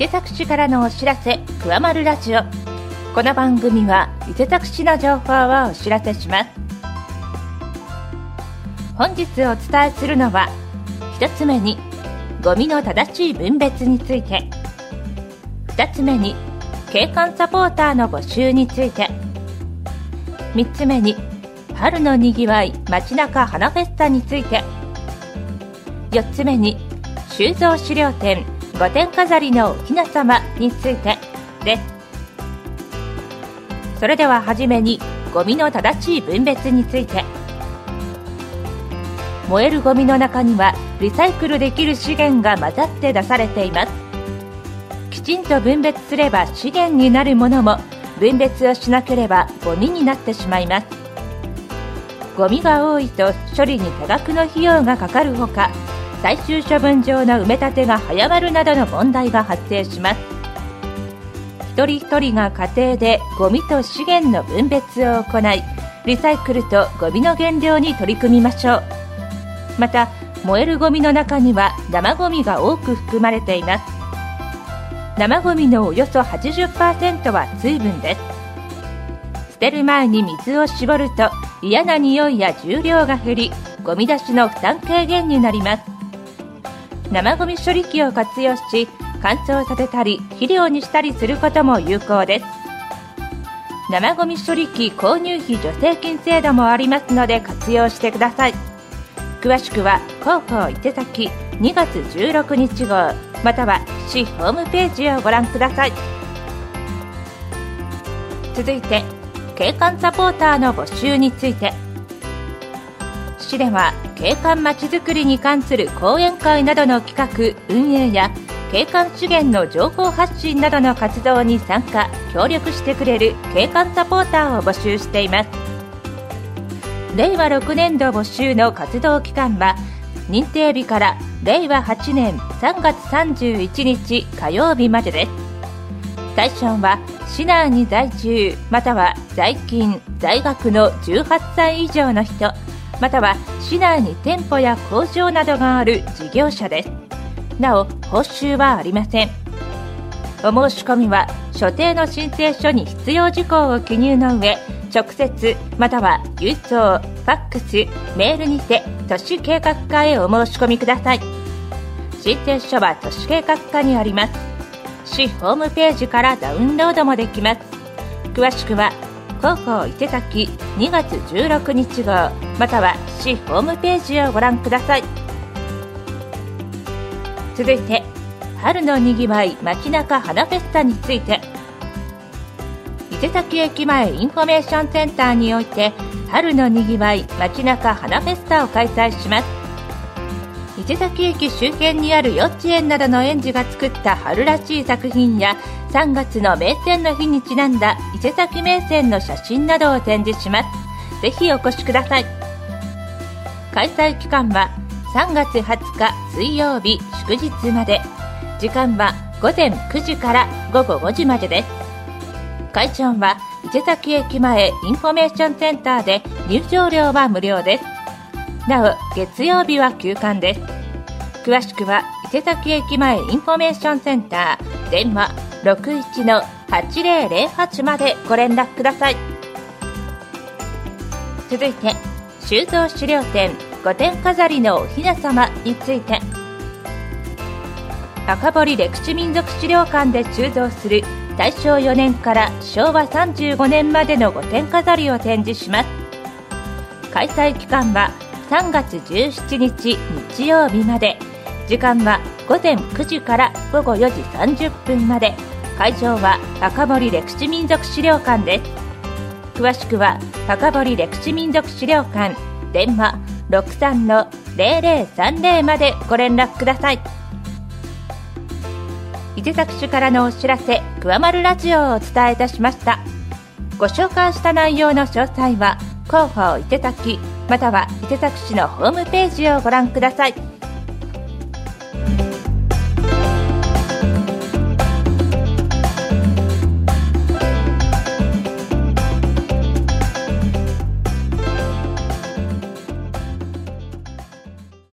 手作市からのお知らせ「くわまるラジオ」この番組は伊勢作市の情報をお知らせします。本日お伝えするのは1つ目にゴミの正しい分別について。2つ目に景観サポーターの募集について。3つ目に春のにぎわい街中花フェスタについて。4つ目に収蔵資料展。御殿飾りのおひな様についてです。それでははじめにゴミの正しい分別について。燃えるゴミの中にはリサイクルできる資源が混ざって出されています。きちんと分別すれば資源になるものも分別をしなければゴミになってしまいます。ゴミが多いと処理に多額の費用がかかるほか最終処分場の埋め立てが早まるなどの問題が発生します。一人一人が家庭でゴミと資源の分別を行いリサイクルとゴミの減量に取り組みましょう。また燃えるゴミの中には生ゴミが多く含まれています。生ゴミのおよそ80%は水分です。捨てる前に水を絞ると嫌な匂いや重量が減りゴミ出しの負担軽減になります。生ゴミ処理機を活用し乾燥させたり肥料にしたりすることも有効です。生ゴミ処理機購入費助成金制度もありますので活用してください。詳しくは広報伊手先2月16日号または市ホームページをご覧ください。続いて景観サポーターの募集について。市では景観まちづくりに関する講演会などの企画運営や景観資源の情報発信などの活動に参加協力してくれる景観サポーターを募集しています。令和6年度募集の活動期間は認定日から令和8年3月31日火曜日までです。対象は市内に在住または在勤在学の18歳以上の人。または市内に店舗や工場などがある事業者です。なお報酬はありません。お申し込みは所定の申請書に必要事項を記入の上直接または郵送ファックスメールにて都市計画課へお申し込みください。申請書は都市計画課にあります。市ホームページからダウンロードもできます。詳しくは広報伊勢崎2月16日号または市ホームページをご覧ください。続いて春のにぎわい街中花フェスタについて。伊勢崎駅前インフォメーションセンターにおいて春のにぎわい街中花フェスタを開催します。伊勢崎駅周辺にある幼稚園などの園児が作った春らしい作品や3月の銘仙の日にちなんだ伊勢崎銘仙の写真などを展示します。ぜひお越しください。開催期間は3月20日水曜日祝日まで。時間は午前9時から午後5時までです。会場は伊勢崎駅前インフォメーションセンターで入場料は無料です。なお月曜日は休館です。詳しくは伊勢崎駅前インフォメーションセンター電話61-8008までご連絡ください。続いて収蔵資料展御殿飾りのおひな様について。赤堀歴史民俗資料館で収蔵する大正4年から昭和35年までの御殿飾りを展示します。開催期間は3月17日日曜日まで。時間は午前9時から午後4時30分まで。会場は赤堀歴史民族資料館です。詳しくは赤堀歴史民族資料館。電話63-0030までご連絡ください。伊勢崎市からのお知らせ「くわまるラジオ」をお伝えいたしました。ご紹介した内容の詳細は広報伊勢崎または伊勢崎市のホームページをご覧ください。